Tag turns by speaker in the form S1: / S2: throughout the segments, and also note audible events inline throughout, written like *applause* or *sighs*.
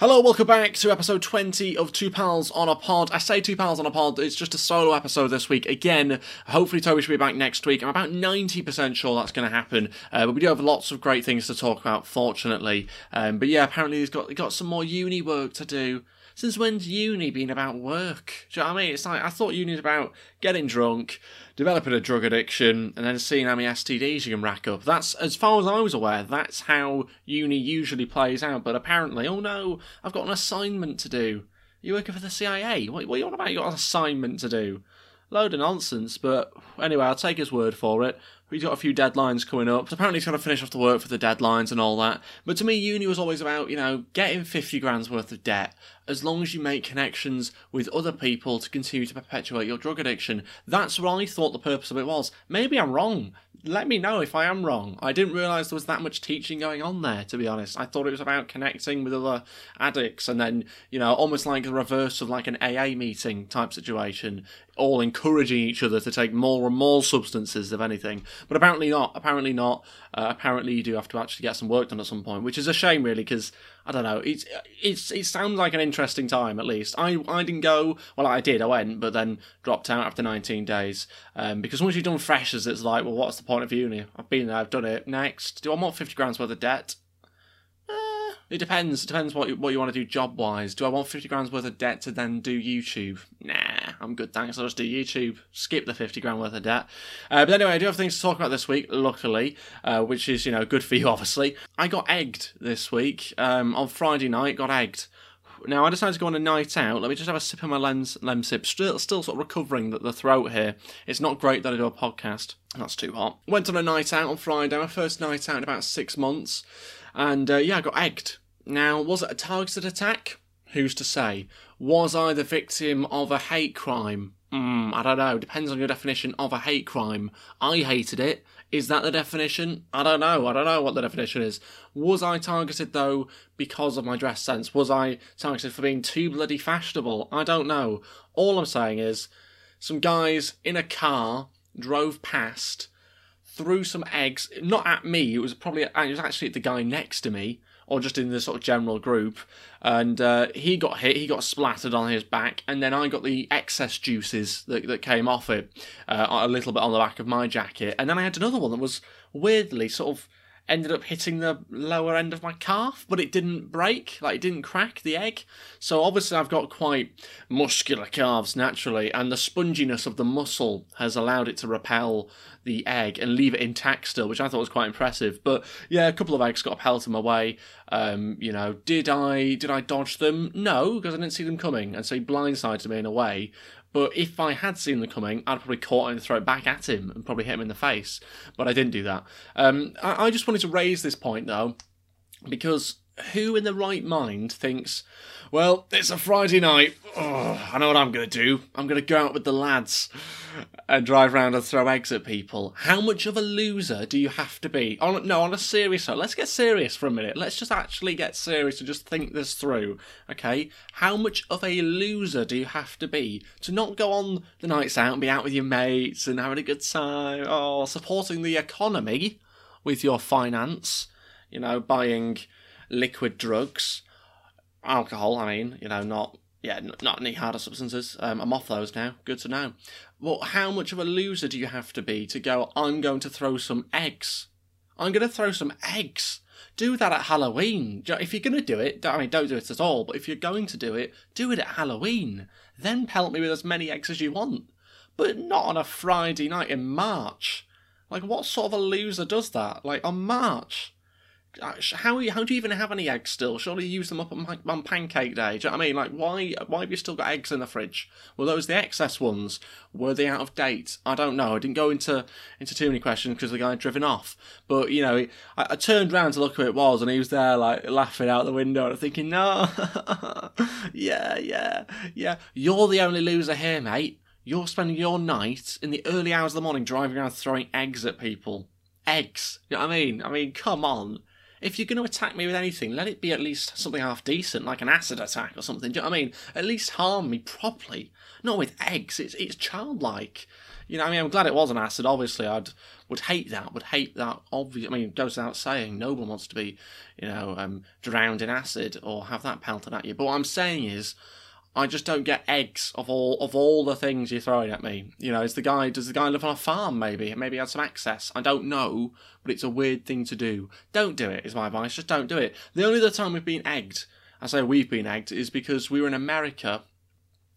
S1: Hello, welcome back to episode 20 of Two Pals on a Pod. I say Two Pals on a Pod, it's just a solo episode this week. Again, hopefully Toby should be back next week. I'm about 90% sure that's going to happen, uh, but we do have lots of great things to talk about, fortunately. Um, but yeah, apparently he's got, he's got some more uni work to do. Since when's uni been about work? Do you know what I mean? It's like, I thought uni was about getting drunk, developing a drug addiction, and then seeing how many STDs you can rack up. That's, as far as I was aware, that's how uni usually plays out. But apparently, oh no, I've got an assignment to do. You working for the CIA? What, what are you on about? You got an assignment to do? Load of nonsense, but anyway, I'll take his word for it. We've got a few deadlines coming up. Apparently, he's going to finish off the work for the deadlines and all that. But to me, uni was always about, you know, getting 50 grand's worth of debt as long as you make connections with other people to continue to perpetuate your drug addiction. That's what I thought the purpose of it was. Maybe I'm wrong. Let me know if I am wrong. I didn't realise there was that much teaching going on there, to be honest. I thought it was about connecting with other addicts and then, you know, almost like the reverse of like an AA meeting type situation, all encouraging each other to take more and more substances, if anything. But apparently not. Apparently not. Uh, apparently you do have to actually get some work done at some point, which is a shame, really, because I don't know. It's it's it sounds like an interesting time at least. I I didn't go. Well, I did. I went, but then dropped out after 19 days. Um, because once you've done freshers, it's like, well, what's the point of uni? I've been there. I've done it. Next, do I want 50 grand's worth of debt? It depends. It depends what you, what you want to do job wise. Do I want 50 grand's worth of debt to then do YouTube? Nah, I'm good, thanks. I'll just do YouTube. Skip the 50 grand worth of debt. Uh, but anyway, I do have things to talk about this week, luckily, uh, which is, you know, good for you, *laughs* obviously. I got egged this week. Um, on Friday night, got egged. Now I decided to go on a night out. Let me just have a sip of my lens Lemsip. Still, still sort of recovering the, the throat here. It's not great that I do a podcast. That's too hot. Went on a night out on Friday. My first night out in about six months, and uh, yeah, I got egged. Now, was it a targeted attack? Who's to say? Was I the victim of a hate crime? Mm, I don't know. Depends on your definition of a hate crime. I hated it. Is that the definition? I don't know. I don't know what the definition is. Was I targeted though because of my dress sense? Was I targeted for being too bloody fashionable? I don't know. All I'm saying is some guys in a car drove past, threw some eggs, not at me, it was probably, it was actually at the guy next to me, or just in the sort of general group. And uh, he got hit, he got splattered on his back, and then I got the excess juices that, that came off it uh, a little bit on the back of my jacket. And then I had another one that was weirdly sort of ended up hitting the lower end of my calf, but it didn't break, like it didn't crack the egg. So obviously I've got quite muscular calves naturally, and the sponginess of the muscle has allowed it to repel the egg and leave it intact still, which I thought was quite impressive. But yeah, a couple of eggs got pelted my way. Um, you know, did I did I dodge them? No, because I didn't see them coming, and so he blindsided me in a way. But if I had seen the coming, I'd probably caught and throw it back at him and probably hit him in the face. But I didn't do that. Um, I, I just wanted to raise this point though, because who in the right mind thinks, well, it's a Friday night. I know what I'm going to do. I'm going to go out with the lads and drive around and throw eggs at people. How much of a loser do you have to be? On no, on a serious note, let's get serious for a minute. Let's just actually get serious and just think this through. Okay, how much of a loser do you have to be to not go on the nights out and be out with your mates and having a good time? Oh, supporting the economy with your finance. You know, buying liquid drugs, alcohol. I mean, you know, not yeah, not any harder substances. Um, I'm off those now. Good to know. Well, how much of a loser do you have to be to go? I'm going to throw some eggs. I'm going to throw some eggs. Do that at Halloween. If you're going to do it, I mean, don't do it at all. But if you're going to do it, do it at Halloween. Then pelt me with as many eggs as you want. But not on a Friday night in March. Like, what sort of a loser does that? Like, on March? Uh, how how do you even have any eggs still? Surely you use them up on, on pancake day. Do you know what I mean? Like why why have you still got eggs in the fridge? Were those the excess ones? Were they out of date? I don't know. I didn't go into into too many questions because the guy had driven off. But you know, I, I, turned around to look who it was, and he was there like laughing out the window, and I'm thinking, no, *laughs* yeah, yeah, yeah. You're the only loser here, mate. You're spending your night in the early hours of the morning driving around throwing eggs at people. Eggs. You know what I mean? I mean, come on If you're going to attack me with anything, let it be at least something half decent, like an acid attack or something. Do you know what I mean? At least harm me properly, not with eggs. It's it's childlike. You know, I mean, I'm glad it was an acid. Obviously, I'd would hate that. Would hate that. Obvious. I mean, it goes without saying, no one wants to be, you know, um, drowned in acid or have that pelted at you. But what I'm saying is, I just don't get eggs of all of all the things you're throwing at me. You know, is the guy does the guy live on a farm? Maybe maybe he had some access. I don't know, but it's a weird thing to do. Don't do it. Is my advice. Just don't do it. The only other time we've been egged, I say we've been egged, is because we were in America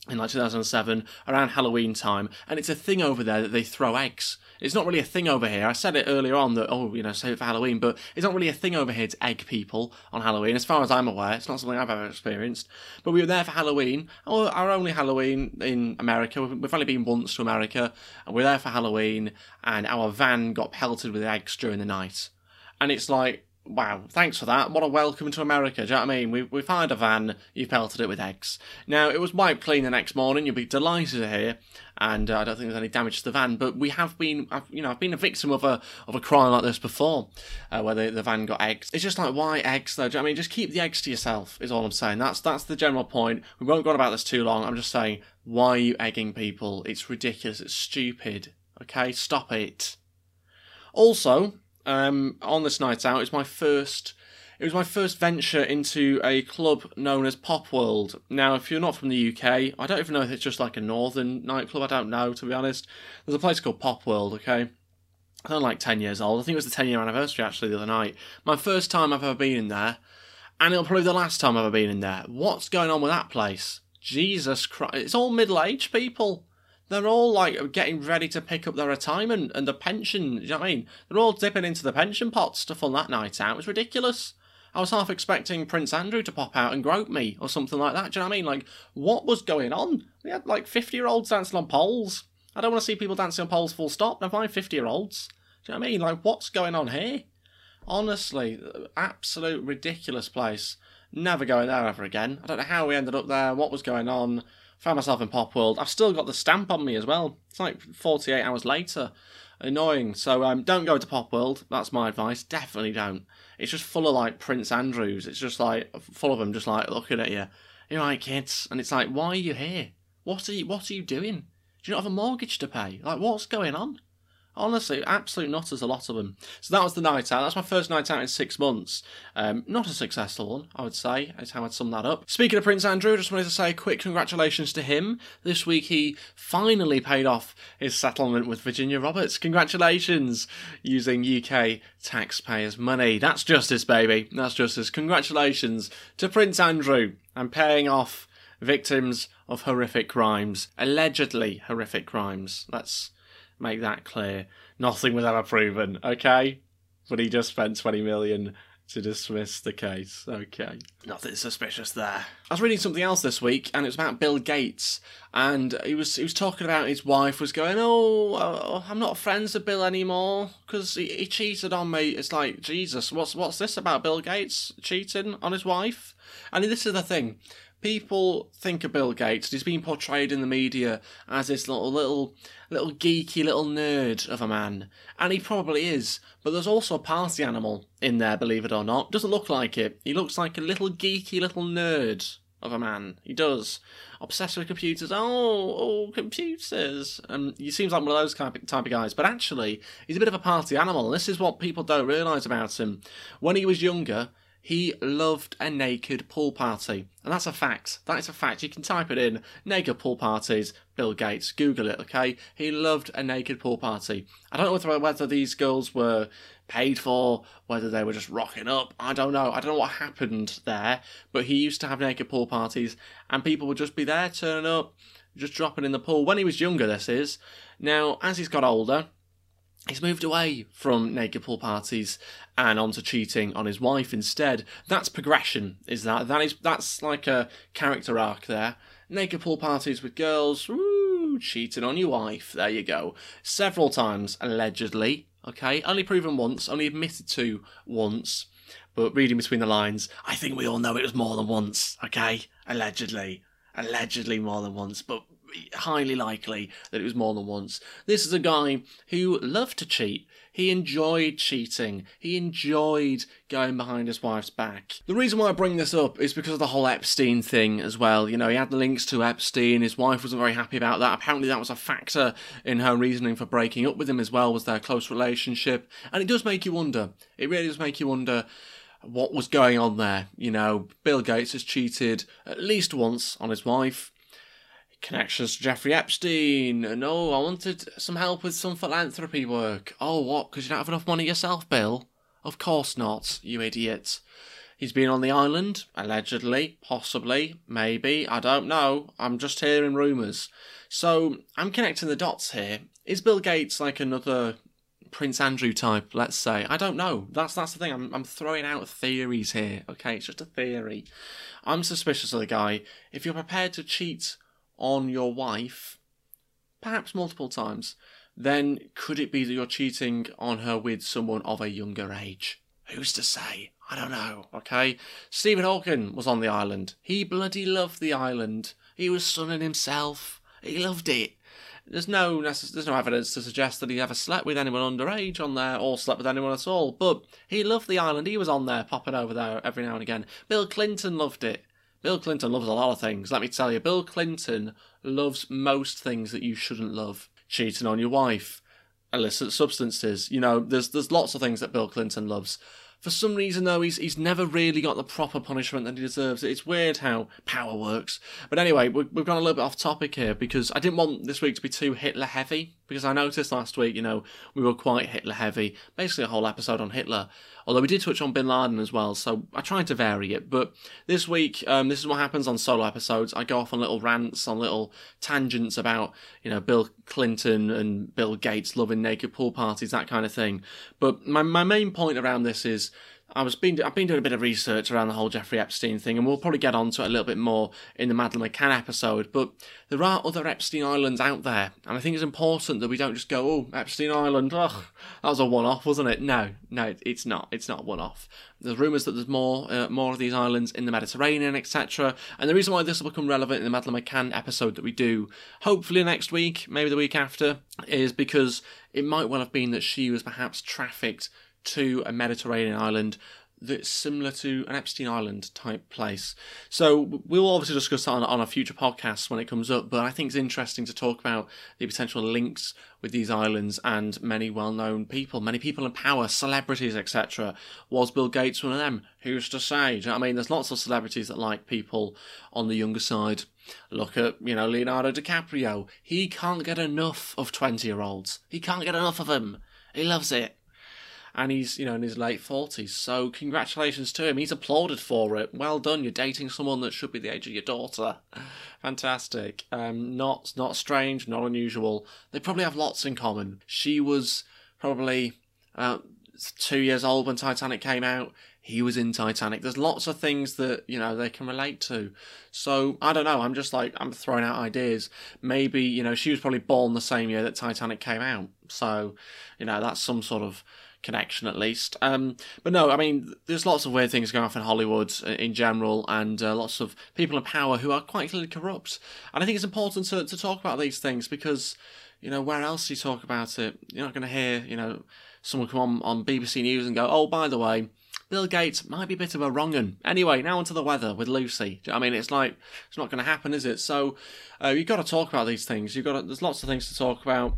S1: in like 2007 around Halloween time, and it's a thing over there that they throw eggs. It's not really a thing over here. I said it earlier on that oh you know save it for Halloween, but it's not really a thing over here to egg people on Halloween. As far as I'm aware, it's not something I've ever experienced. But we were there for Halloween, our only Halloween in America. We've only been once to America, and we we're there for Halloween, and our van got pelted with eggs during the night, and it's like Wow, thanks for that. What a welcome to America. Do you know what I mean? We've, we've hired a van, you've pelted it with eggs. Now, it was wiped clean the next morning, you'll be delighted to hear, and uh, I don't think there's any damage to the van, but we have been, I've, you know, I've been a victim of a of a crime like this before, uh, where the, the van got eggs. It's just like, why eggs though? You know I mean? Just keep the eggs to yourself, is all I'm saying. That's, that's the general point. We won't go on about this too long. I'm just saying, why are you egging people? It's ridiculous, it's stupid. Okay, stop it. Also, um, on this night out. It's my first. It was my first venture into a club known as Pop World. Now, if you're not from the UK, I don't even know if it's just like a northern nightclub. I don't know, to be honest. There's a place called Pop World. Okay, I'm like ten years old. I think it was the ten year anniversary actually the other night. My first time I've ever been in there, and it'll probably be the last time I've ever been in there. What's going on with that place? Jesus Christ! It's all middle aged people they're all like getting ready to pick up their retirement and the pension. you know I mean? They're all dipping into the pension pot stuff on that night out. It was ridiculous. I was half expecting Prince Andrew to pop out and grope me or something like that. Do you know what I mean? Like, what was going on? We had like 50 year olds dancing on poles. I don't want to see people dancing on poles full stop. Never mind 50 year olds. Do you know what I mean? Like, what's going on here? Honestly, absolute ridiculous place. Never going there ever again. I don't know how we ended up there, what was going on. Found myself in Pop World. I've still got the stamp on me as well. It's like 48 hours later. Annoying. So um, don't go to Pop World. That's my advice. Definitely don't. It's just full of like Prince Andrews. It's just like full of them, just like looking at you. You're like kids, and it's like, why are you here? What are you? What are you doing? Do you not have a mortgage to pay? Like, what's going on? Honestly, absolute nutters, a lot of them. So that was the night out. That's my first night out in six months. Um, not a successful one, I would say, is how I'd sum that up. Speaking of Prince Andrew, just wanted to say a quick congratulations to him. This week he finally paid off his settlement with Virginia Roberts. Congratulations! Using UK taxpayers' money. That's justice, baby. That's justice. Congratulations to Prince Andrew and paying off victims of horrific crimes. Allegedly horrific crimes. Let's make that clear. Nothing was ever proven, okay? But he just spent 20 million to dismiss the case. Okay. Nothing suspicious there. I was reading something else this week and it was about Bill Gates and he was he was talking about his wife was going, "Oh, uh, I'm not friends with Bill anymore because he, he cheated on me." It's like, "Jesus, what's what's this about Bill Gates cheating on his wife?" And this is the thing people think of Bill Gates. He's been portrayed in the media as this little, little, little geeky little nerd of a man, and he probably is. But there's also a party animal in there, believe it or not. Doesn't look like it. He looks like a little geeky little nerd of a man. He does. Obsessed with computers. Oh, oh, computers. And he seems like one of those type of, type of guys. But actually, he's a bit of a party animal. This is what people don't realise about him. When he was younger, he loved a naked pool party. And that's a fact. That is a fact. You can type it in. Naked pool parties, Bill Gates. Google it, okay? He loved a naked pool party. I don't know whether, whether these girls were paid for, whether they were just rocking up. I don't know. I don't know what happened there. But he used to have naked pool parties, and people would just be there, turning up, just dropping in the pool. When he was younger, this is. Now, as he's got older, He's moved away from naked pool parties and onto cheating on his wife instead. That's progression, is that? That is that's like a character arc there. Naked pool parties with girls, woo, cheating on your wife. There you go. Several times, allegedly. Okay, only proven once, only admitted to once. But reading between the lines, I think we all know it was more than once. Okay, allegedly, allegedly more than once. But highly likely that it was more than once. This is a guy who loved to cheat. He enjoyed cheating. He enjoyed going behind his wife's back. The reason why I bring this up is because of the whole Epstein thing as well. You know, he had the links to Epstein. His wife wasn't very happy about that. Apparently, that was a factor in her reasoning for breaking up with him as well, was their close relationship. And it does make you wonder. It really does make you wonder what was going on there. You know, Bill Gates has cheated at least once on his wife connections to Jeffrey Epstein. No, oh, I wanted some help with some philanthropy work. Oh, what? Because you don't have enough money yourself, Bill? Of course not, you idiot. He's been on the island, allegedly, possibly, maybe, I don't know. I'm just hearing rumours. So, I'm connecting the dots here. Is Bill Gates like another Prince Andrew type, let's say? I don't know. That's that's the thing. I'm I'm throwing out theories here. Okay, it's just a theory. I'm suspicious of the guy. If you're prepared to cheat on your wife, perhaps multiple times, then could it be that you're cheating on her with someone of a younger age? Who's to say? I don't know, okay? Stephen Hawking was on the island. He bloody loved the island. He was sunning himself. He loved it. There's no there's no evidence to suggest that he ever slept with anyone underage on there or slept with anyone at all. But he loved the island. He was on there, popping over there every now and again. Bill Clinton loved it. Bill Clinton loves a lot of things. Let me tell you, Bill Clinton loves most things that you shouldn't love. Cheating on your wife, illicit substances. You know, there's there's lots of things that Bill Clinton loves. For some reason, though, he's he's never really got the proper punishment that he deserves. It's weird how power works. But anyway, we've, we've gone a little bit off topic here because I didn't want this week to be too Hitler heavy. Because I noticed last week, you know, we were quite Hitler heavy. Basically, a whole episode on Hitler. Although we did touch on Bin Laden as well, so I tried to vary it. But this week, um, this is what happens on solo episodes. I go off on little rants, on little tangents about, you know, Bill Clinton and Bill Gates loving naked pool parties, that kind of thing. But my, my main point around this is I was been I've been doing a bit of research around the whole Jeffrey Epstein thing, and we'll probably get onto it a little bit more in the Madeleine McCann episode. But there are other Epstein Islands out there, and I think it's important that we don't just go, "Oh, Epstein Island, ugh, that was a one-off, wasn't it?" No, no, it's not. It's not one-off. There's rumours that there's more, uh, more of these islands in the Mediterranean, etc. And the reason why this will become relevant in the Madeleine McCann episode that we do, hopefully next week, maybe the week after, is because it might well have been that she was perhaps trafficked to a Mediterranean island that's similar to an Epstein Island type place. So we'll obviously discuss that on, on a future podcast when it comes up, but I think it's interesting to talk about the potential links with these islands and many well-known people, many people in power, celebrities, etc. Was Bill Gates one of them? Who's to say? I mean? There's lots of celebrities that like people on the younger side. Look at, you know, Leonardo DiCaprio. He can't get enough of 20-year-olds. He can't get enough of them. He loves it and he's you know in his late forties. So congratulations to him. He's applauded for it. Well done. You're dating someone that should be the age of your daughter. *laughs* Fantastic. Um, not not strange, not unusual. They probably have lots in common. She was probably about two years old when Titanic came out. He was in Titanic. There's lots of things that, you know, they can relate to. So, I don't know. I'm just like, I'm throwing out ideas. Maybe, you know, she was probably born the same year that Titanic came out. So, you know, that's some sort of connection at least. Um, but no, I mean, there's lots of weird things going off in Hollywood in general, and uh, lots of people in power who are quite clearly corrupt. And I think it's important to, to talk about these things because, you know, where else do you talk about it? You're not going to hear, you know, someone come on on BBC News and go, oh, by the way, Bill Gates might be a bit of a wrong un. Anyway, now onto the weather with Lucy. I mean, it's like it's not going to happen, is it? So uh, you've got to talk about these things. You've got to, there's lots of things to talk about.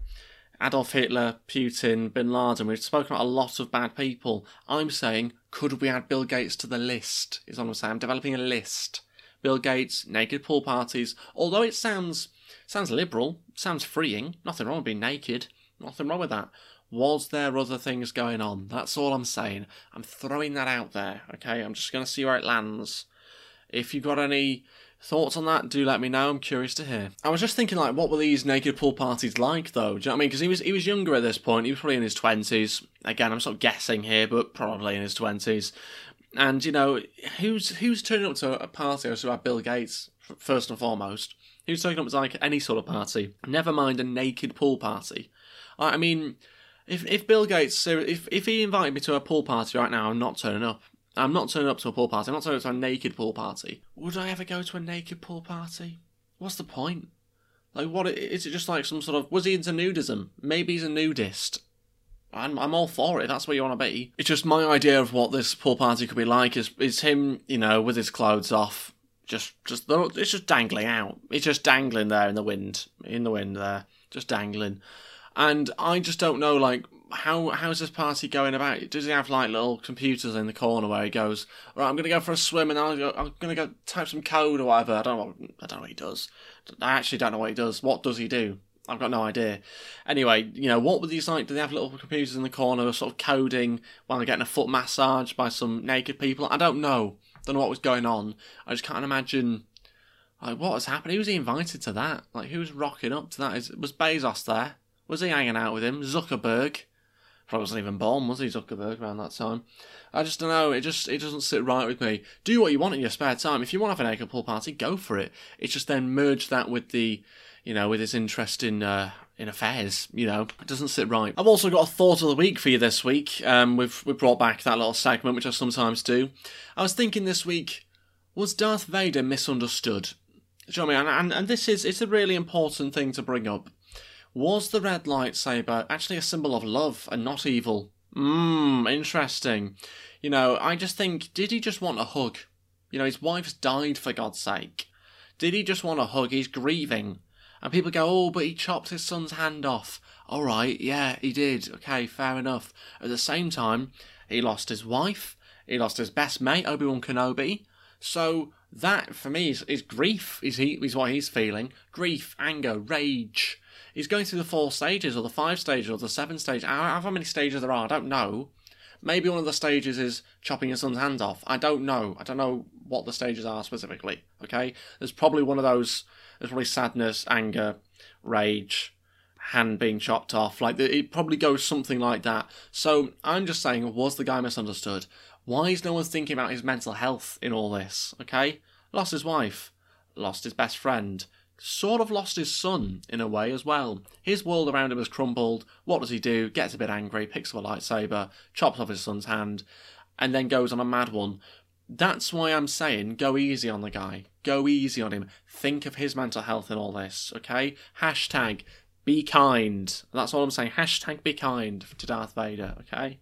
S1: Adolf Hitler, Putin, Bin Laden. We've spoken about a lot of bad people. I'm saying, could we add Bill Gates to the list? Is what I'm saying. I'm developing a list. Bill Gates, naked pool parties. Although it sounds sounds liberal, sounds freeing. Nothing wrong with being naked. Nothing wrong with that. Was there other things going on? That's all I'm saying. I'm throwing that out there. Okay, I'm just going to see where it lands. If you've got any Thoughts on that? Do let me know. I'm curious to hear. I was just thinking, like, what were these naked pool parties like, though? Do you know what I mean? Because he was he was younger at this point. He was probably in his twenties. Again, I'm sort of guessing here, but probably in his twenties. And you know, who's who's turning up to a party? So about Bill Gates first and foremost. Who's turning up to like any sort of party? Never mind a naked pool party. I mean, if if Bill Gates, if if he invited me to a pool party right now, I'm not turning up. I'm not turning up to a pool party. I'm not turning up to a naked pool party. Would I ever go to a naked pool party? What's the point? Like, what is it? Just like some sort of was he into nudism? Maybe he's a nudist. I'm, I'm all for it. That's where you want to be. It's just my idea of what this pool party could be like is is him, you know, with his clothes off, just just it's just dangling out. It's just dangling there in the wind, in the wind there, just dangling. And I just don't know, like, how how's this party going about? Does he have like little computers in the corner where he goes, right, I'm gonna go for a swim and I'll go, I'm gonna go type some code or whatever. I don't know. What, I don't know what he does. I actually don't know what he does. What does he do? I've got no idea. Anyway, you know, what were these like? Do they have little computers in the corner, sort of coding while they're getting a foot massage by some naked people? I don't know. Don't know what was going on. I just can't imagine. Like, what has happened? Who was he invited to that? Like, who was rocking up to that? Is, was Bezos there? Was he hanging out with him? Zuckerberg? Probably wasn't even born, was he, Zuckerberg, around that time? I just don't know. It just it doesn't sit right with me. Do what you want in your spare time. If you want to have an naked pool party, go for it. It's just then merge that with the, you know, with his interest in uh, in affairs. You know, it doesn't sit right. I've also got a thought of the week for you this week. Um, we've we brought back that little segment which I sometimes do. I was thinking this week, was Darth Vader misunderstood? Do you know what I mean? And, and, and this is it's a really important thing to bring up. Was the red lightsaber actually a symbol of love and not evil? Mmm, interesting. You know, I just think, did he just want a hug? You know, his wife's died for God's sake. Did he just want a hug? He's grieving. And people go, oh, but he chopped his son's hand off. All right, yeah, he did. Okay, fair enough. At the same time, he lost his wife. He lost his best mate, Obi Wan Kenobi. So that, for me, is, is grief. Is he? Is what he's feeling. Grief, anger, rage he's going through the four stages or the five stages or the seven stages. However many stages there are, I don't know. Maybe one of the stages is chopping your son's hand off. I don't know. I don't know what the stages are specifically. Okay, there's probably one of those. There's probably sadness, anger, rage, hand being chopped off. Like it probably goes something like that. So I'm just saying, was the guy misunderstood? Why is no one thinking about his mental health in all this? Okay, lost his wife, lost his best friend, sort of lost his son in a way as well. His world around him has crumbled. What does he do? Gets a bit angry, picks up a lightsaber, chops off his son's hand, and then goes on a mad one. That's why I'm saying go easy on the guy. Go easy on him. Think of his mental health in all this, okay? Hashtag be kind. That's all I'm saying. Hashtag be kind to Darth Vader, okay?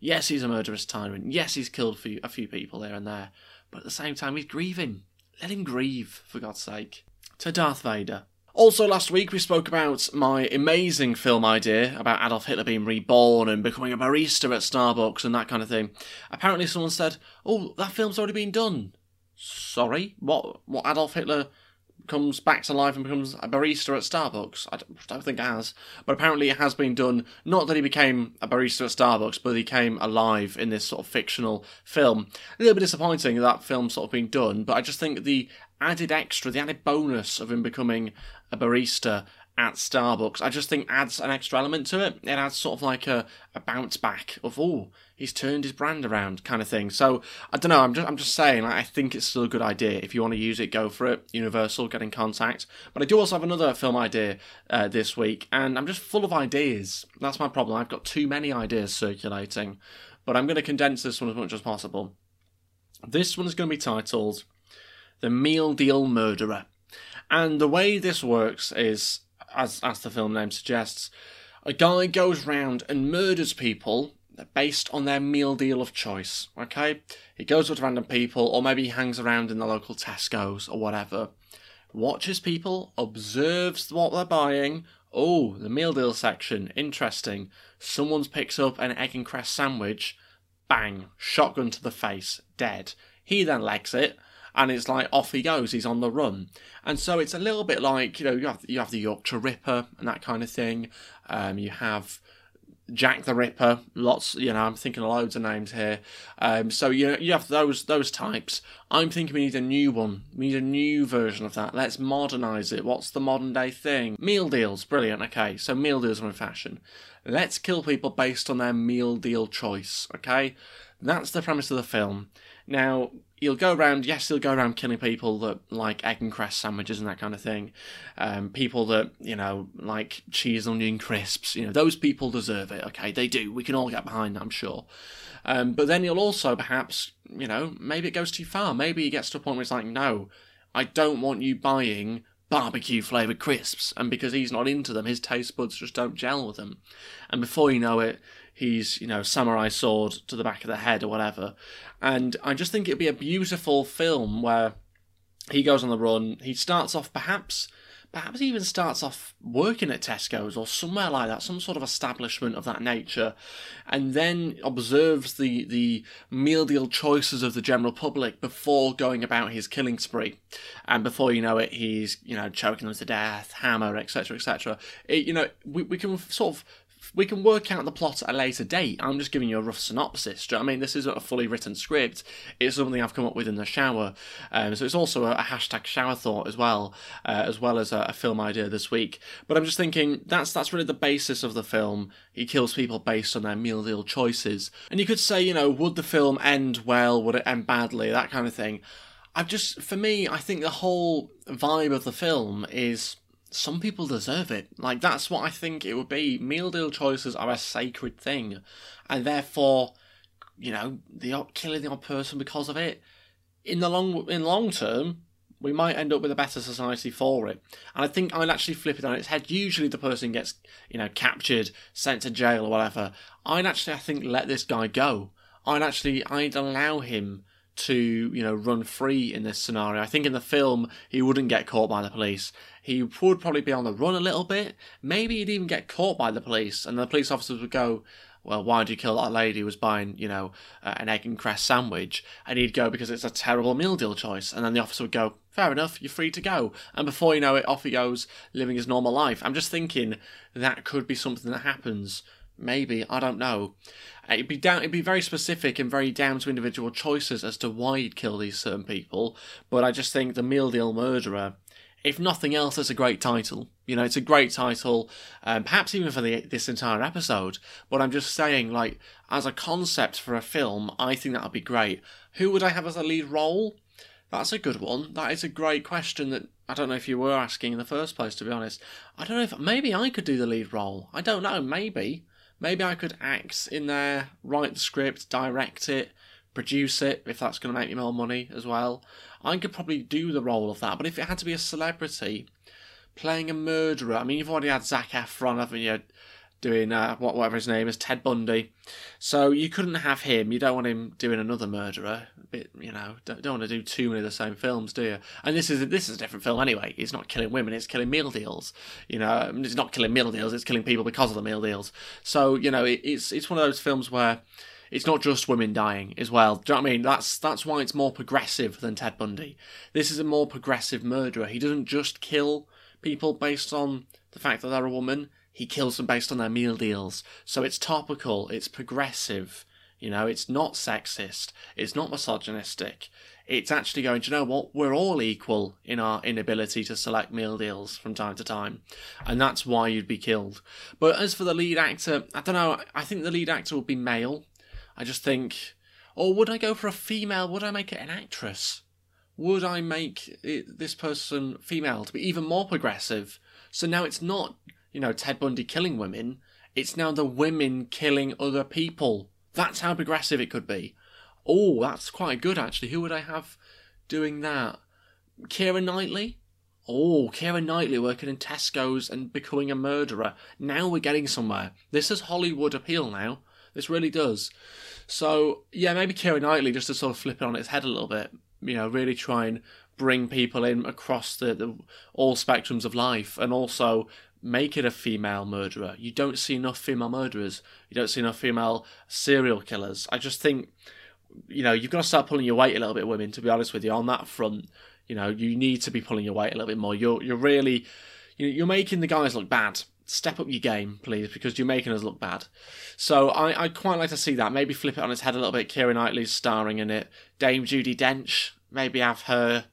S1: Yes, he's a murderous tyrant. Yes, he's killed a few people here and there. But at the same time, he's grieving. Let him grieve, for God's sake to Darth Vader. Also, last week we spoke about my amazing film idea about Adolf Hitler being reborn and becoming a barista at Starbucks and that kind of thing. Apparently, someone said, "Oh, that film's already been done." Sorry, what? What Adolf Hitler comes back to life and becomes a barista at Starbucks. I don't, don't, think it has, but apparently it has been done. Not that he became a barista at Starbucks, but he came alive in this sort of fictional film. A little bit disappointing that, that film sort of being done, but I just think the added extra, the added bonus of him becoming a barista at Starbucks, I just think adds an extra element to it. It adds sort of like a, a bounce back of oh, he's turned his brand around kind of thing. So I don't know. I'm just I'm just saying. Like, I think it's still a good idea. If you want to use it, go for it. Universal, get in contact. But I do also have another film idea uh, this week, and I'm just full of ideas. That's my problem. I've got too many ideas circulating, but I'm going to condense this one as much as possible. This one is going to be titled the meal deal murderer. And the way this works is, as, as the film name suggests, a guy goes round and murders people based on their meal deal of choice. Okay? He goes with random people, or maybe he hangs around in the local Tesco's or whatever. Watches people, observes what they're buying. Oh, the meal deal section, interesting. Someone's picks up an egg and cress sandwich. Bang, shotgun to the face, dead. He then legs it and it's like off he goes. He's on the run, and so it's a little bit like you know you have you have the Yorkshire Ripper and that kind of thing. Um, you have Jack the Ripper. Lots, you know, I'm thinking of loads of names here. Um, so you you have those those types. I'm thinking we need a new one. We need a new version of that. Let's modernise it. What's the modern day thing? Meal deals, brilliant. Okay, so meal deals are in fashion. Let's kill people based on their meal deal choice. Okay, that's the premise of the film. Now, you'll go around, yes, you'll go around killing people that like egg and cress sandwiches and that kind of thing. Um, people that, you know, like cheese and onion crisps, you know, those people deserve it, okay? They do. We can all get behind that, I'm sure. Um, but then you'll also perhaps, you know, maybe it goes too far. Maybe it gets to a point where it's like, no, I don't want you buying barbecue flavoured crisps, and because he's not into them, his taste buds just don't gel with them. And before you know it, he's, you know, samurai sword to the back of the head or whatever. And I just think it'd be a beautiful film where he goes on the run. He starts off perhaps perhaps even starts off working at Tesco's or somewhere like that, some sort of establishment of that nature, and then observes the the meal deal choices of the general public before going about his killing spree, and before you know it, he's you know choking them to death, hammer, etc., etc. You know, we we can sort of we can work out the plot at a later date. I'm just giving you a rough synopsis. Do I mean? This isn't a fully written script. It's something I've come up with in the shower. Um, so it's also a, a, hashtag shower thought as well, uh, as well as a, a, film idea this week. But I'm just thinking that's that's really the basis of the film. He kills people based on their meal deal choices. And you could say, you know, would the film end well? Would it end badly? That kind of thing. I've just, for me, I think the whole vibe of the film is some people deserve it. Like that's what I think it would be. Meal deal choices are a sacred thing, and therefore, you know, the killing the odd person because of it. In the long in long term, we might end up with a better society for it. And I think I'd actually flip it on its head. Usually, the person gets you know captured, sent to jail or whatever. I'd actually, I think, let this guy go. I'd actually, I'd allow him to you know run free in this scenario. I think in the film he wouldn't get caught by the police. He would probably be on the run a little bit. Maybe he'd even get caught by the police, and the police officers would go, "Well, why did you kill that lady who was buying you know uh, an egg and cress sandwich?" And he'd go because it's a terrible meal deal choice, and then the officer would go, "Fair enough, you're free to go." And before you know it, off he goes, living his normal life. I'm just thinking that could be something that happens Maybe I don't know. It'd be down. It'd be very specific and very down to individual choices as to why you'd kill these certain people. But I just think the meal deal murderer, if nothing else, it's a great title. You know, it's a great title, um, perhaps even for the, this entire episode. But I'm just saying, like as a concept for a film, I think that would be great. Who would I have as a lead role? That's a good one. That is a great question that I don't know if you were asking in the first place, to be honest. I don't know if maybe I could do the lead role. I don't know, maybe. Maybe I could act in there, write the script, direct it, produce it, if that's going to make me more money as well. I could probably do the role of that, but if it had to be a celebrity playing a murderer, I mean, you've already had Zac Efron, haven't you? Doing uh, whatever his name is, Ted Bundy. So you couldn't have him. You don't want him doing another murderer. A bit, you know, don't, don't want to do too many of the same films, do you? And this is this is a different film anyway. It's not killing women. It's killing meal deals. You know, it's not killing meal deals. It's killing people because of the meal deals. So you know, it, it's it's one of those films where it's not just women dying as well. Do you know what I mean? That's that's why it's more progressive than Ted Bundy. This is a more progressive murderer. He doesn't just kill people based on the fact that they're a woman he kills them based on their meal deals. So it's topical, it's progressive, you know, it's not sexist, it's not misogynistic. It's actually going, you know what? We're all equal in our inability to select meal deals from time to time. And that's why you'd be killed. But as for the lead actor, I don't know, I think the lead actor would be male. I just think, or would I go for a female? Would I make it an actress? Would I make it, this person female to be even more progressive? So now it's not you know, Ted Bundy killing women. It's now the women killing other people. That's how progressive it could be. Oh, that's quite good actually. Who would I have doing that? Keira Knightley? Oh, Keira Knightley working in Tesco's and becoming a murderer. Now we're getting somewhere. This has Hollywood appeal now. This really does. So, yeah, maybe Keira Knightley just to sort of flip it on its head a little bit. You know, really try and bring people in across the, the all spectrums of life and also make it a female murderer. You don't see enough female murderers. You don't see enough female serial killers. I just think, you know, you've got to start pulling your weight a little bit, women. To be honest with you, on that front, you know, you need to be pulling your weight a little bit more. You're you're really, you're making the guys look bad. Step up your game, please, because you're making us look bad. So I I quite like to see that. Maybe flip it on its head a little bit. Keira Knightley's starring in it. Dame Judi Dench. Maybe have her.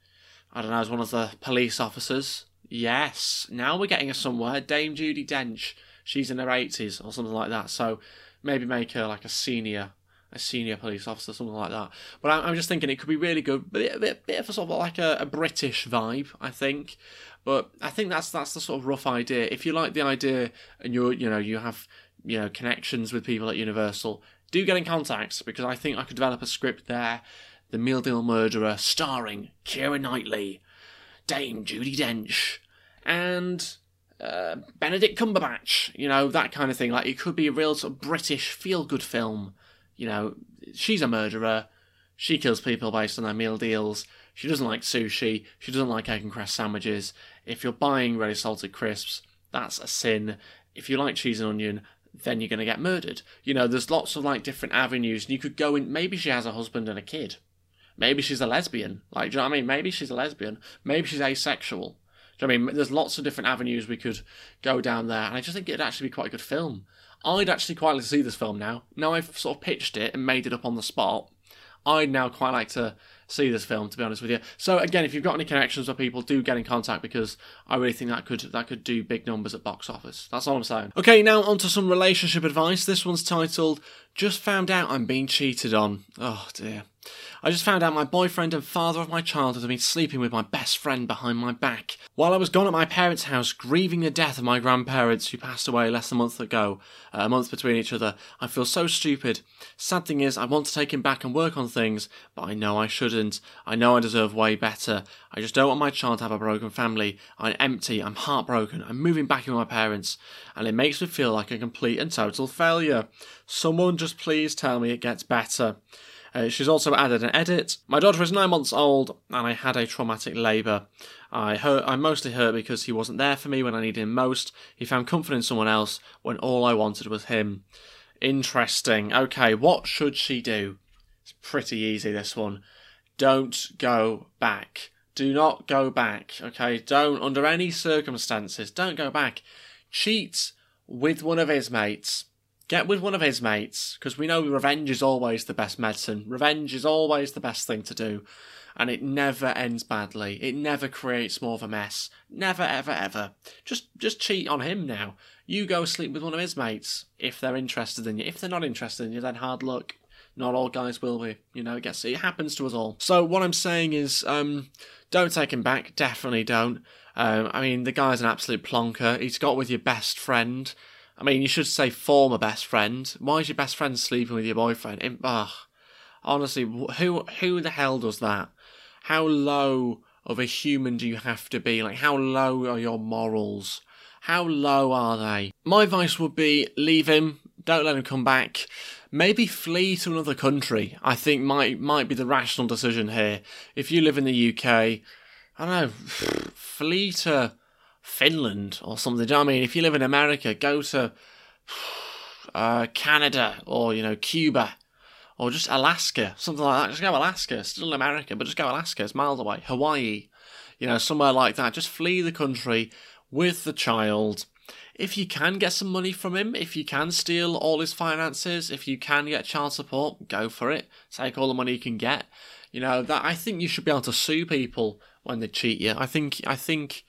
S1: I don't know, as one of the police officers. Yes, now we're getting her somewhere. Dame Judi Dench, she's in her eighties or something like that. So maybe make her like a senior, a senior police officer, something like that. But I'm, just thinking it could be really good, but a bit, bit of a sort of like a, a British vibe, I think. But I think that's that's the sort of rough idea. If you like the idea and you're you know you have you know connections with people at Universal, do get in contact because I think I could develop a script there. The Meal Deal Murderer, starring Keira Knightley Dame Judi Dench, and uh, Benedict Cumberbatch, you know, that kind of thing. Like, it could be a real sort of British feel good film. You know, she's a murderer. She kills people based on their meal deals. She doesn't like sushi. She doesn't like egg and cress sandwiches. If you're buying ready salted crisps, that's a sin. If you like cheese and onion, then you're going to get murdered. You know, there's lots of like different avenues, and you could go in. Maybe she has a husband and a kid. Maybe she's a lesbian. Like, do you know what I mean? Maybe she's a lesbian. Maybe she's asexual. Do you know I mean? There's lots of different avenues we could go down there, and I just think it'd actually be quite a good film. I'd actually quite like to see this film now. Now I've sort of pitched it and made it up on the spot. I'd now quite like to see this film, to be honest with you. So again, if you've got any connections with people, do get in contact because I really think that could that could do big numbers at box office. That's all I'm saying. Okay, now on to some relationship advice. This one's titled "Just Found Out I'm Being Cheated On." Oh dear. I just found out my boyfriend and father of my childhood have been sleeping with my best friend behind my back. While I was gone at my parents' house grieving the death of my grandparents who passed away less than a month ago, uh, a month between each other, I feel so stupid. Sad thing is, I want to take him back and work on things, but I know I shouldn't. I know I deserve way better. I just don't want my child to have a broken family. I'm empty, I'm heartbroken, I'm moving back in with my parents, and it makes me feel like a complete and total failure. Someone just please tell me it gets better. Uh, she's also added an edit. My daughter is nine months old, and I had a traumatic labour. I hurt. I mostly hurt because he wasn't there for me when I needed him most. He found comfort in someone else when all I wanted was him. Interesting. Okay, what should she do? It's pretty easy. This one. Don't go back. Do not go back. Okay. Don't under any circumstances. Don't go back. Cheat with one of his mates Get with one of his mates, because we know revenge is always the best medicine. Revenge is always the best thing to do, and it never ends badly. It never creates more of a mess. Never, ever, ever. Just, just cheat on him now. You go sleep with one of his mates if they're interested in you. If they're not interested in you, then hard luck. Not all guys will be. You know, it gets it happens to us all. So what I'm saying is, um, don't take him back. Definitely don't. Um, I mean, the guy's an absolute plonker. He's got with your best friend. I mean, you should say former best friend. Why is your best friend sleeping with your boyfriend? ugh, honestly, who who the hell does that? How low of a human do you have to be? Like, how low are your morals? How low are they? My advice would be leave him. Don't let him come back. Maybe flee to another country. I think might might be the rational decision here. If you live in the UK, I don't know, *sighs* flee to Finland or something. I mean? If you live in America, go to *sighs* uh, Canada or, you know, Cuba or just Alaska, something like that. Just go Alaska. Still America, but just go Alaska. It's miles away. Hawaii, you know, somewhere like that. Just flee the country with the child. If you can get some money from him, if you can steal all his finances, if you can get child support, go for it. Take all the money you can get. You know that I think you should be able to sue people when they cheat you. I think I think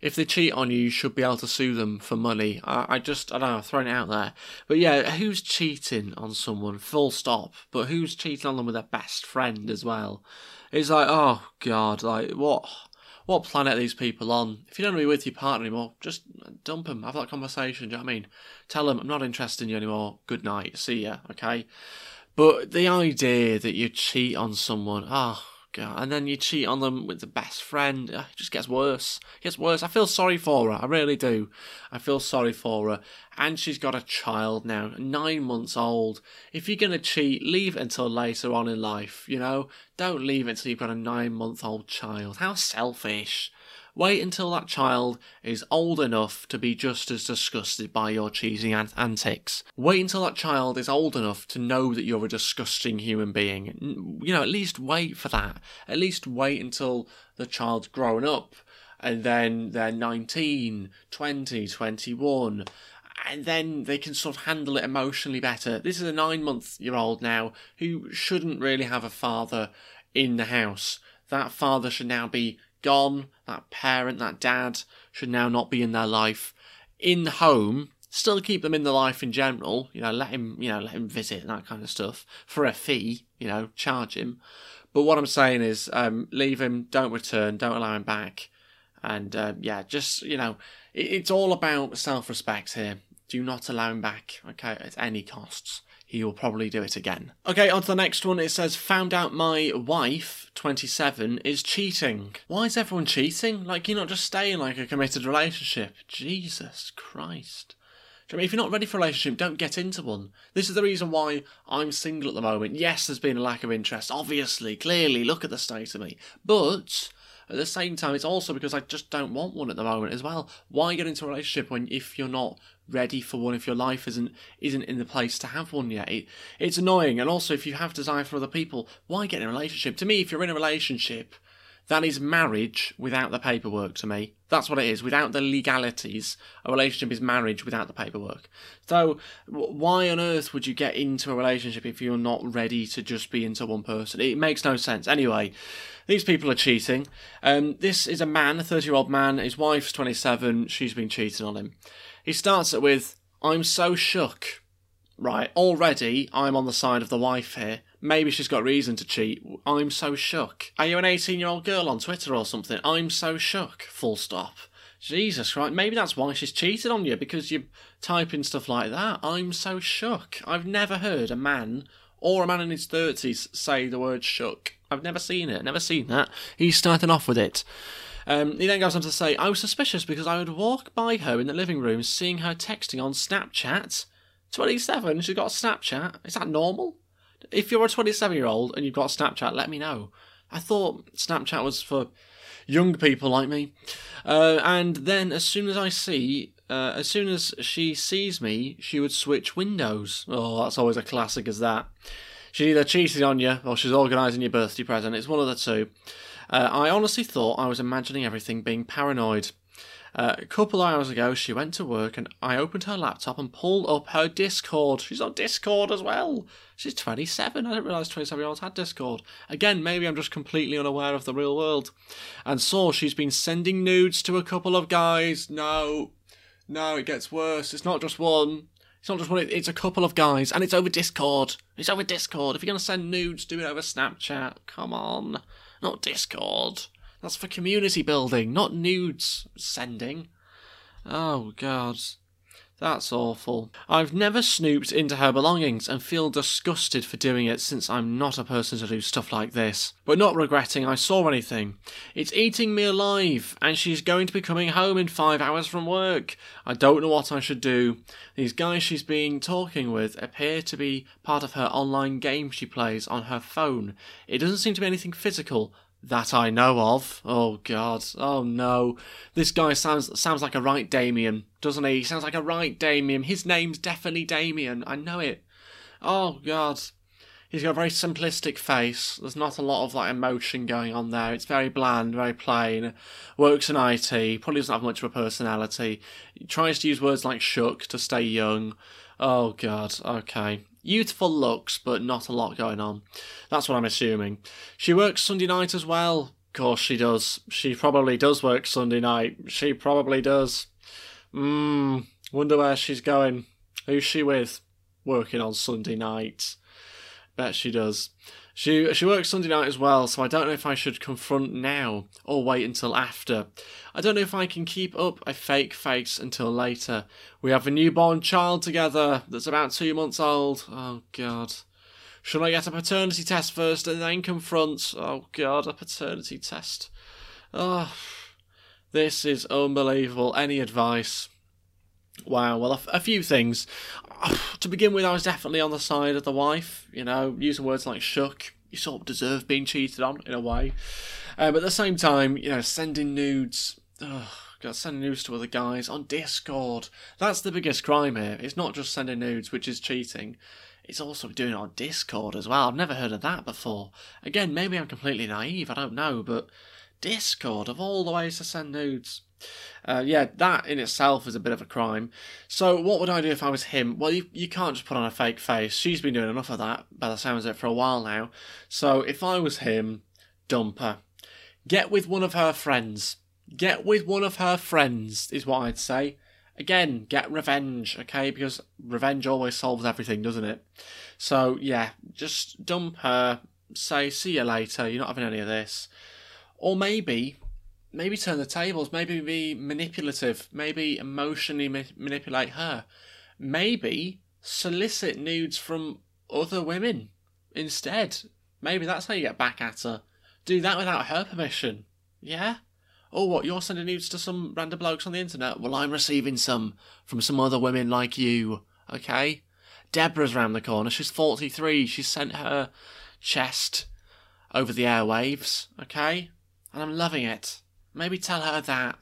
S1: if they cheat on you, you should be able to sue them for money. I, I just, I don't know, throwing it out there. But yeah, who's cheating on someone? Full stop. But who's cheating on them with their best friend as well? It's like, oh god, like what? What planet are these people on? If you don't want to be with your partner anymore, just dump them. Have that conversation. Do you know what I mean? Tell them I'm not interested in you anymore. Good night. See ya. Okay. But the idea that you cheat on someone, oh God. And then you cheat on them with the best friend. It just gets worse. It gets worse. I feel sorry for her. I really do. I feel sorry for her. And she's got a child now, nine months old. If you're going to cheat, leave until later on in life, you know? Don't leave until you've got a nine month old child. How selfish. Wait until that child is old enough to be just as disgusted by your cheesy an- antics. Wait until that child is old enough to know that you're a disgusting human being. You know, at least wait for that. At least wait until the child's grown up and then they're 19, 20, 21 and then they can sort of handle it emotionally better. This is a nine month year old now who shouldn't really have a father in the house. That father should now be gone, that parent, that dad should now not be in their life. In the home, still keep them in the life in general, you know, let him, you know, let him visit and that kind of stuff for a fee, you know, charge him. But what I'm saying is, um, leave him, don't return, don't allow him back. And uh, yeah, just, you know, it, it's all about self respect here. Do not allow him back, okay, at any costs. He will probably do it again. Okay, on to the next one. It says, Found out my wife, 27, is cheating. Why is everyone cheating? Like, you're not just staying like a committed relationship. Jesus Christ. I mean, if you're not ready for a relationship, don't get into one. This is the reason why I'm single at the moment. Yes, there's been a lack of interest, obviously, clearly, look at the state of me. But at the same time, it's also because I just don't want one at the moment as well. Why get into a relationship when if you're not ready for one, if your life isn't isn't in the place to have one yet? It, it's annoying, and also if you have desire for other people, why get in a relationship? To me, if you're in a relationship, that is marriage without the paperwork to me. That's what it is. Without the legalities, a relationship is marriage without the paperwork. So, why on earth would you get into a relationship if you're not ready to just be into one person? It makes no sense. Anyway, these people are cheating. Um, this is a man, a 30 year old man. His wife's 27. She's been cheating on him. He starts it with, I'm so shook. Right, already I'm on the side of the wife here. Maybe she's got reason to cheat. I'm so shook. Are you an 18 year old girl on Twitter or something? I'm so shook. Full stop. Jesus Christ, maybe that's why she's cheated on you because you're typing stuff like that. I'm so shook. I've never heard a man or a man in his 30s say the word shook. I've never seen it, never seen that. He's starting off with it. Um, he then goes on to say, I was suspicious because I would walk by her in the living room seeing her texting on Snapchat. 27, she's got a Snapchat. Is that normal? If you're a 27 year old and you've got Snapchat, let me know. I thought Snapchat was for young people like me. Uh, and then as soon as I see, uh, as soon as she sees me, she would switch windows. Oh, that's always a classic as that. She's either cheating on you or she's organising your birthday present. It's one of the two. Uh, I honestly thought I was imagining everything being paranoid. A couple of hours ago, she went to work and I opened her laptop and pulled up her Discord. She's on Discord as well. She's 27. I didn't realise 27 year olds had Discord. Again, maybe I'm just completely unaware of the real world. And saw she's been sending nudes to a couple of guys. No, no, it gets worse. It's not just one. It's not just one, it's a couple of guys, and it's over Discord. It's over Discord. If you're going to send nudes, do it over Snapchat. Come on. Not Discord. That's for community building, not nudes sending. Oh, God. That's awful. I've never snooped into her belongings and feel disgusted for doing it since I'm not a person to do stuff like this. But not regretting I saw anything. It's eating me alive, and she's going to be coming home in five hours from work. I don't know what I should do. These guys she's been talking with appear to be part of her online game she plays on her phone. It doesn't seem to be anything physical, that I know of. Oh God. Oh no. This guy sounds sounds like a right Damien, doesn't he? He sounds like a right Damien. His name's definitely Damien. I know it. Oh God. He's got a very simplistic face. There's not a lot of like emotion going on there. It's very bland, very plain. Works in IT. Probably doesn't have much of a personality. He tries to use words like shook to stay young. Oh God. Okay. Youthful looks, but not a lot going on. That's what I'm assuming. She works Sunday night as well. Of course she does. She probably does work Sunday night. She probably does. Mmm. Wonder where she's going. Who's she with? Working on Sunday night. Bet she does. She she works Sunday night as well, so I don't know if I should confront now or wait until after. I don't know if I can keep up a fake face until later. We have a newborn child together that's about two months old. Oh god. Should I get a paternity test first and then confront? Oh god, a paternity test. Oh, this is unbelievable. Any advice? Wow, well, a, a few things. *sighs* To begin with, I was definitely on the side of the wife, you know, using words like shook. You sort of deserve being cheated on, in a way. Uh, but at the same time, you know, sending nudes. Ugh, God, sending nudes to other guys on Discord. That's the biggest crime here. It's not just sending nudes, which is cheating. It's also doing it on Discord as well. I've never heard of that before. Again, maybe I'm completely naive, I don't know, but Discord, of all the ways to send nudes. Uh, yeah, that in itself is a bit of a crime. So, what would I do if I was him? Well, you, you can't just put on a fake face. She's been doing enough of that, by the sounds of it, for a while now. So, if I was him, dump her. Get with one of her friends. Get with one of her friends, is what I'd say. Again, get revenge, okay? Because revenge always solves everything, doesn't it? So, yeah, just dump her. Say, see you later. You're not having any of this. Or maybe maybe turn the tables, maybe be manipulative, maybe emotionally ma- manipulate her. Maybe solicit nudes from other women instead. Maybe that's how you get back at her. Do that without her permission. Yeah? Oh, what, you're sending nudes to some random blokes on the internet? Well, I'm receiving some from some other women like you, okay? Deborah's round the corner. She's 43. She sent her chest over the airwaves, okay? And I'm loving it. Maybe tell her that.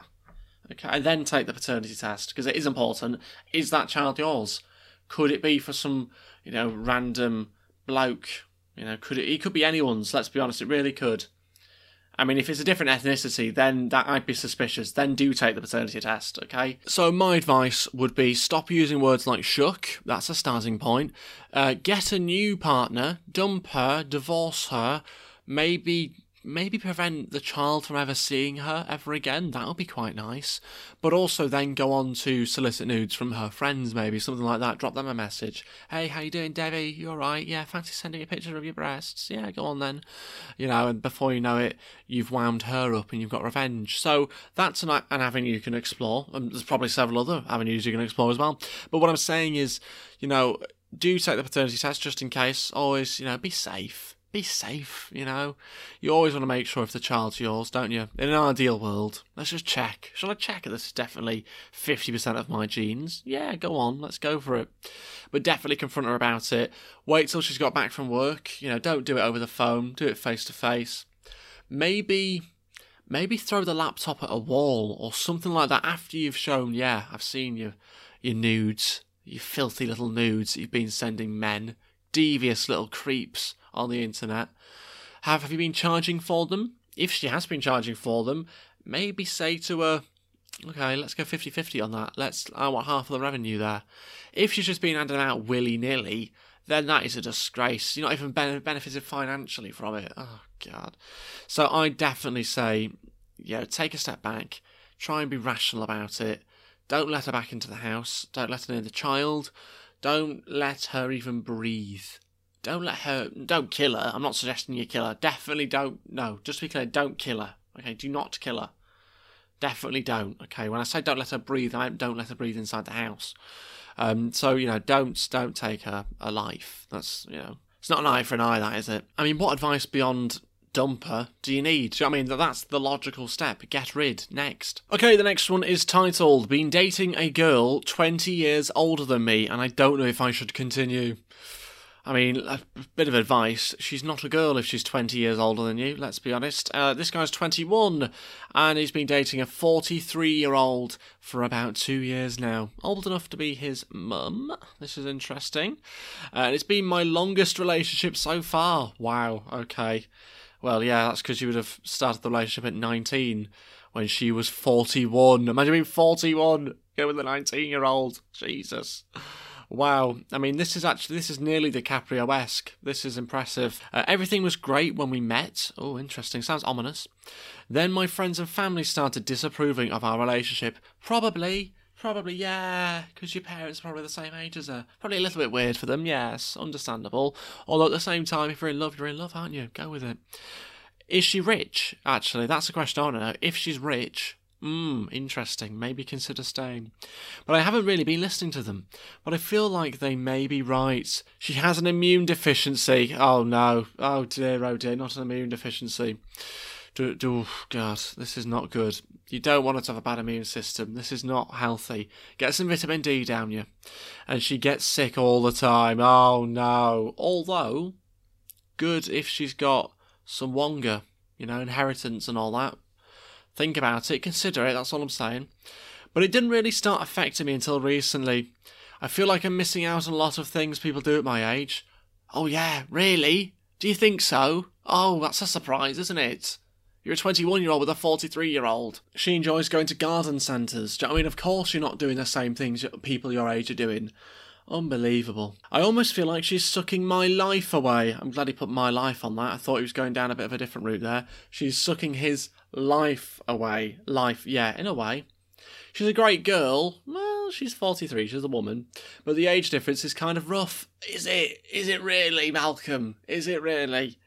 S1: Okay, and then take the paternity test because it is important. Is that child yours? Could it be for some, you know, random bloke? You know, could it? It could be anyone's. Let's be honest, it really could. I mean, if it's a different ethnicity, then that might be suspicious. Then do take the paternity test, okay? So, my advice would be stop using words like shook. That's a starting point. Uh, get a new partner, dump her, divorce her, maybe maybe prevent the child from ever seeing her ever again. That would be quite nice. But also then go on to solicit nudes from her friends, maybe something like that. Drop them a message. Hey, how you doing, Debbie? You all right? Yeah, fancy sending a picture of your breasts? Yeah, go on then. You know, and before you know it, you've wound her up and you've got revenge. So that's an, an avenue you can explore. And there's probably several other avenues you can explore as well. But what I'm saying is, you know, do take the paternity test just in case. Always, you know, be safe be safe, you know. You always want to make sure if the child's yours, don't you? In an ideal world, let's just check. Shall I check this is definitely 50% of my genes? Yeah, go on, let's go for it. But definitely confront her about it. Wait till she's got back from work. You know, don't do it over the phone, do it face to face. Maybe. Maybe throw the laptop at a wall or something like that after you've shown, yeah, I've seen your, your nudes, you filthy little nudes that you've been sending men, devious little creeps on the internet. Have, have you been charging for them? If she has been charging for them, maybe say to her, okay, let's go 50 50 on that. Let's, I want half of the revenue there. If she's just been handing out willy nilly, then that is a disgrace. You're not even benefited financially from it. Oh, God. So I definitely say, you know, take a step back, try and be rational about it. Don't let her back into the house. Don't let her near the child. Don't let her even breathe. Don't let her. Don't kill her. I'm not suggesting you kill her. Definitely don't. No, just be clear, don't kill her. Okay, do not kill her. Definitely don't. Okay, when I say don't let her breathe, I don't let her breathe inside the house. Um, so you know, don't don't take her alive. That's you know, it's not an eye for an eye, that is it. I mean, what advice beyond dumper do you need? Do you know I mean that's the logical step? Get rid next. Okay, the next one is titled "Been dating a girl 20 years older than me, and I don't know if I should continue." I mean, a bit of advice. She's not a girl if she's 20 years older than you, let's be honest. Uh, this guy's 21 and he's been dating a 43 year old for about two years now. Old enough to be his mum. This is interesting. Uh, it's been my longest relationship so far. Wow, okay. Well, yeah, that's because you would have started the relationship at 19 when she was 41. Imagine being 41, go with a 19 year old. Jesus. Wow, I mean, this is actually this is nearly DiCaprio-esque. This is impressive. Uh, everything was great when we met. Oh, interesting. Sounds ominous. Then my friends and family started disapproving of our relationship. Probably, probably, yeah, because your parents are probably the same age as her. Probably a little bit weird for them. Yes, understandable. Although at the same time, if you're in love, you're in love, aren't you? Go with it. Is she rich? Actually, that's a question I want to know. If she's rich, Hmm, interesting. Maybe consider staying. But I haven't really been listening to them. But I feel like they may be right. She has an immune deficiency. Oh no. Oh dear, oh dear, not an immune deficiency. Do, do, God, this is not good. You don't want her to have a bad immune system. This is not healthy. Get some vitamin D down you. And she gets sick all the time. Oh no. Although, good if she's got some Wonga, you know, inheritance and all that. Think about it, consider it, that's all I'm saying. But it didn't really start affecting me until recently. I feel like I'm missing out on a lot of things people do at my age. Oh, yeah, really? Do you think so? Oh, that's a surprise, isn't it? You're a 21 year old with a 43 year old. She enjoys going to garden centres. I mean? Of course, you're not doing the same things people your age are doing. Unbelievable. I almost feel like she's sucking my life away. I'm glad he put my life on that. I thought he was going down a bit of a different route there. She's sucking his life away. Life, yeah, in a way. She's a great girl. Well, she's 43, she's a woman. But the age difference is kind of rough. Is it? Is it really, Malcolm? Is it really?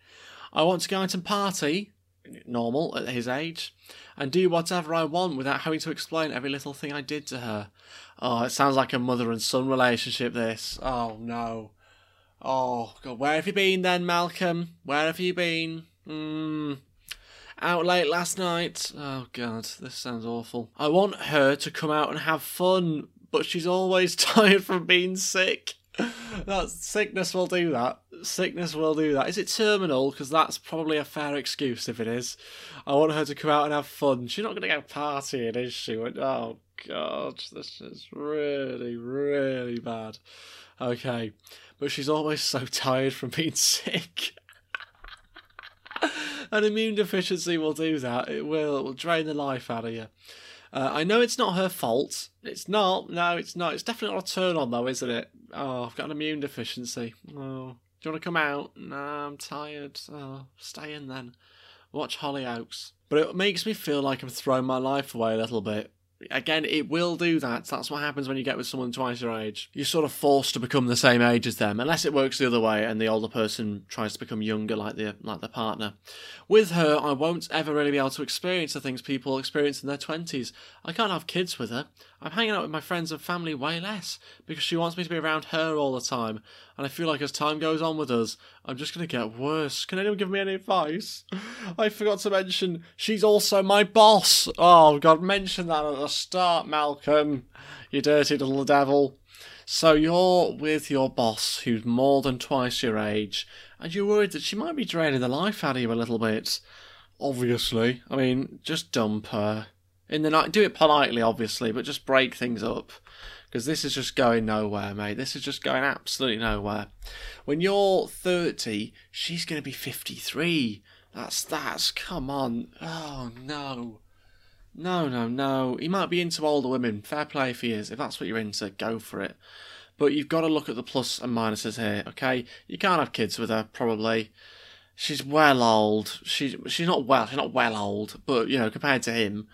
S1: I want to go out and party, normal at his age, and do whatever I want without having to explain every little thing I did to her. Oh, it sounds like a mother and son relationship, this. Oh, no. Oh, God, where have you been then, Malcolm? Where have you been? Hmm. Out late last night. Oh, God, this sounds awful. I want her to come out and have fun, but she's always *laughs* tired from being sick. That sickness will do that. Sickness will do that. Is it terminal? Because that's probably a fair excuse if it is. I want her to come out and have fun. She's not going to go partying, is she? Oh god, this is really, really bad. Okay, but she's always so tired from being *laughs* sick. An immune deficiency will do that. It will. It will drain the life out of you. Uh, I know it's not her fault. It's not. No, it's not. It's definitely not a turn on, though, isn't it? Oh, I've got an immune deficiency. Oh, do you want to come out? No, I'm tired. Oh, stay in then. Watch Hollyoaks. But it makes me feel like I'm throwing my life away a little bit again, it will do that. That's what happens when you get with someone twice your age. You're sort of forced to become the same age as them, unless it works the other way and the older person tries to become younger like the like the partner. With her, I won't ever really be able to experience the things people experience in their twenties. I can't have kids with her. I'm hanging out with my friends and family way less because she wants me to be around her all the time. And I feel like as time goes on with us, I'm just going to get worse. Can anyone give me any advice? I forgot to mention she's also my boss. Oh, God, mention that at the start, Malcolm. You dirty little devil. So you're with your boss who's more than twice your age, and you're worried that she might be draining the life out of you a little bit. Obviously. I mean, just dump her in the night. Do it politely, obviously, but just break things up because this is just going nowhere, mate. This is just going absolutely nowhere. When you're 30, she's going to be 53. That's that's come on. Oh no. No, no, no. He might be into older women. Fair play if he is. If that's what you're into, go for it. But you've got to look at the plus and minuses here, okay? You can't have kids with her, probably. She's well old. She's she's not well. She's not well old, but you know, compared to him,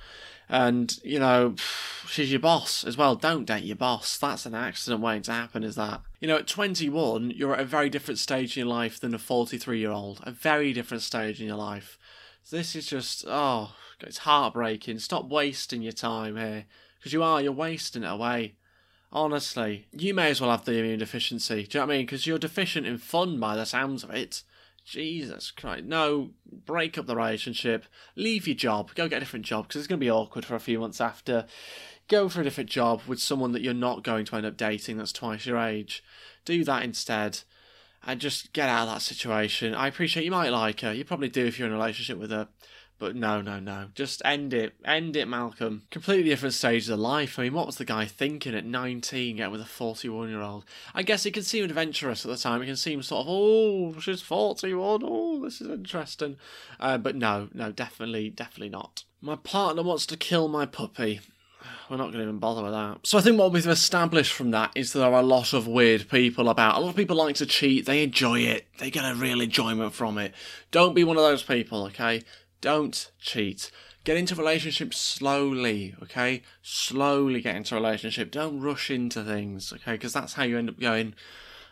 S1: and, you know, *sighs* she's your boss as well. Don't date your boss. That's an accident waiting to happen, is that? You know, at 21, you're at a very different stage in your life than a 43 year old. A very different stage in your life. This is just, oh, it's heartbreaking. Stop wasting your time here. Because you are, you're wasting it away. Honestly, you may as well have the immune deficiency. Do you know what I mean? Because you're deficient in fun by the sounds of it. Jesus Christ. No, break up the relationship. Leave your job. Go get a different job because it's going to be awkward for a few months after. Go for a different job with someone that you're not going to end up dating that's twice your age. Do that instead and just get out of that situation. I appreciate you might like her. You probably do if you're in a relationship with her. But no, no, no. Just end it. End it, Malcolm. Completely different stages of life. I mean, what was the guy thinking at 19, getting with a 41 year old? I guess he can seem adventurous at the time. He can seem sort of, oh, she's 41. Oh, this is interesting. Uh, but no, no, definitely, definitely not. My partner wants to kill my puppy. *sighs* We're not going to even bother with that. So I think what we've established from that is there are a lot of weird people about. A lot of people like to cheat. They enjoy it. They get a real enjoyment from it. Don't be one of those people, okay? Don't cheat. Get into relationships slowly, okay? Slowly get into a relationship. Don't rush into things, okay? Because that's how you end up going,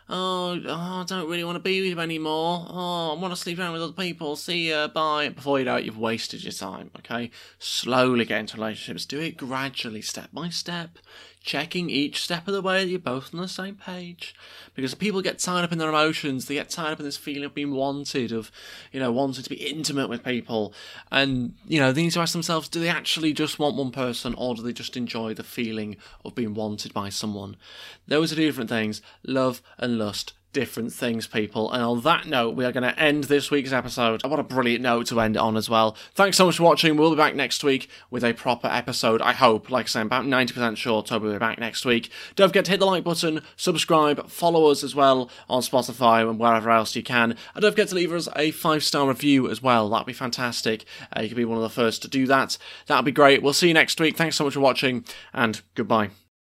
S1: oh, oh, I don't really want to be with you anymore. Oh, I want to sleep around with other people. See ya, bye. Before you know it, you've wasted your time, okay? Slowly get into relationships. Do it gradually, step by step checking each step of the way that you're both on the same page. Because people get tied up in their emotions, they get tied up in this feeling of being wanted, of, you know, wanting to be intimate with people. And, you know, they need to ask themselves do they actually just want one person or do they just enjoy the feeling of being wanted by someone? Those are two different things love and lust different things, people. And on that note, we are going to end this week's episode. What a brilliant note to end on as well. Thanks so much for watching. We'll be back next week with a proper episode, I hope. Like I say, I'm about 90% sure Toby will be back next week. Don't forget to hit the like button, subscribe, follow us as well on Spotify and wherever else you can. And don't forget to leave us a five star review as well. That'd be fantastic. Uh, you could be one of the first to do that. That'd be great. We'll see you next week. Thanks so much for watching, and goodbye.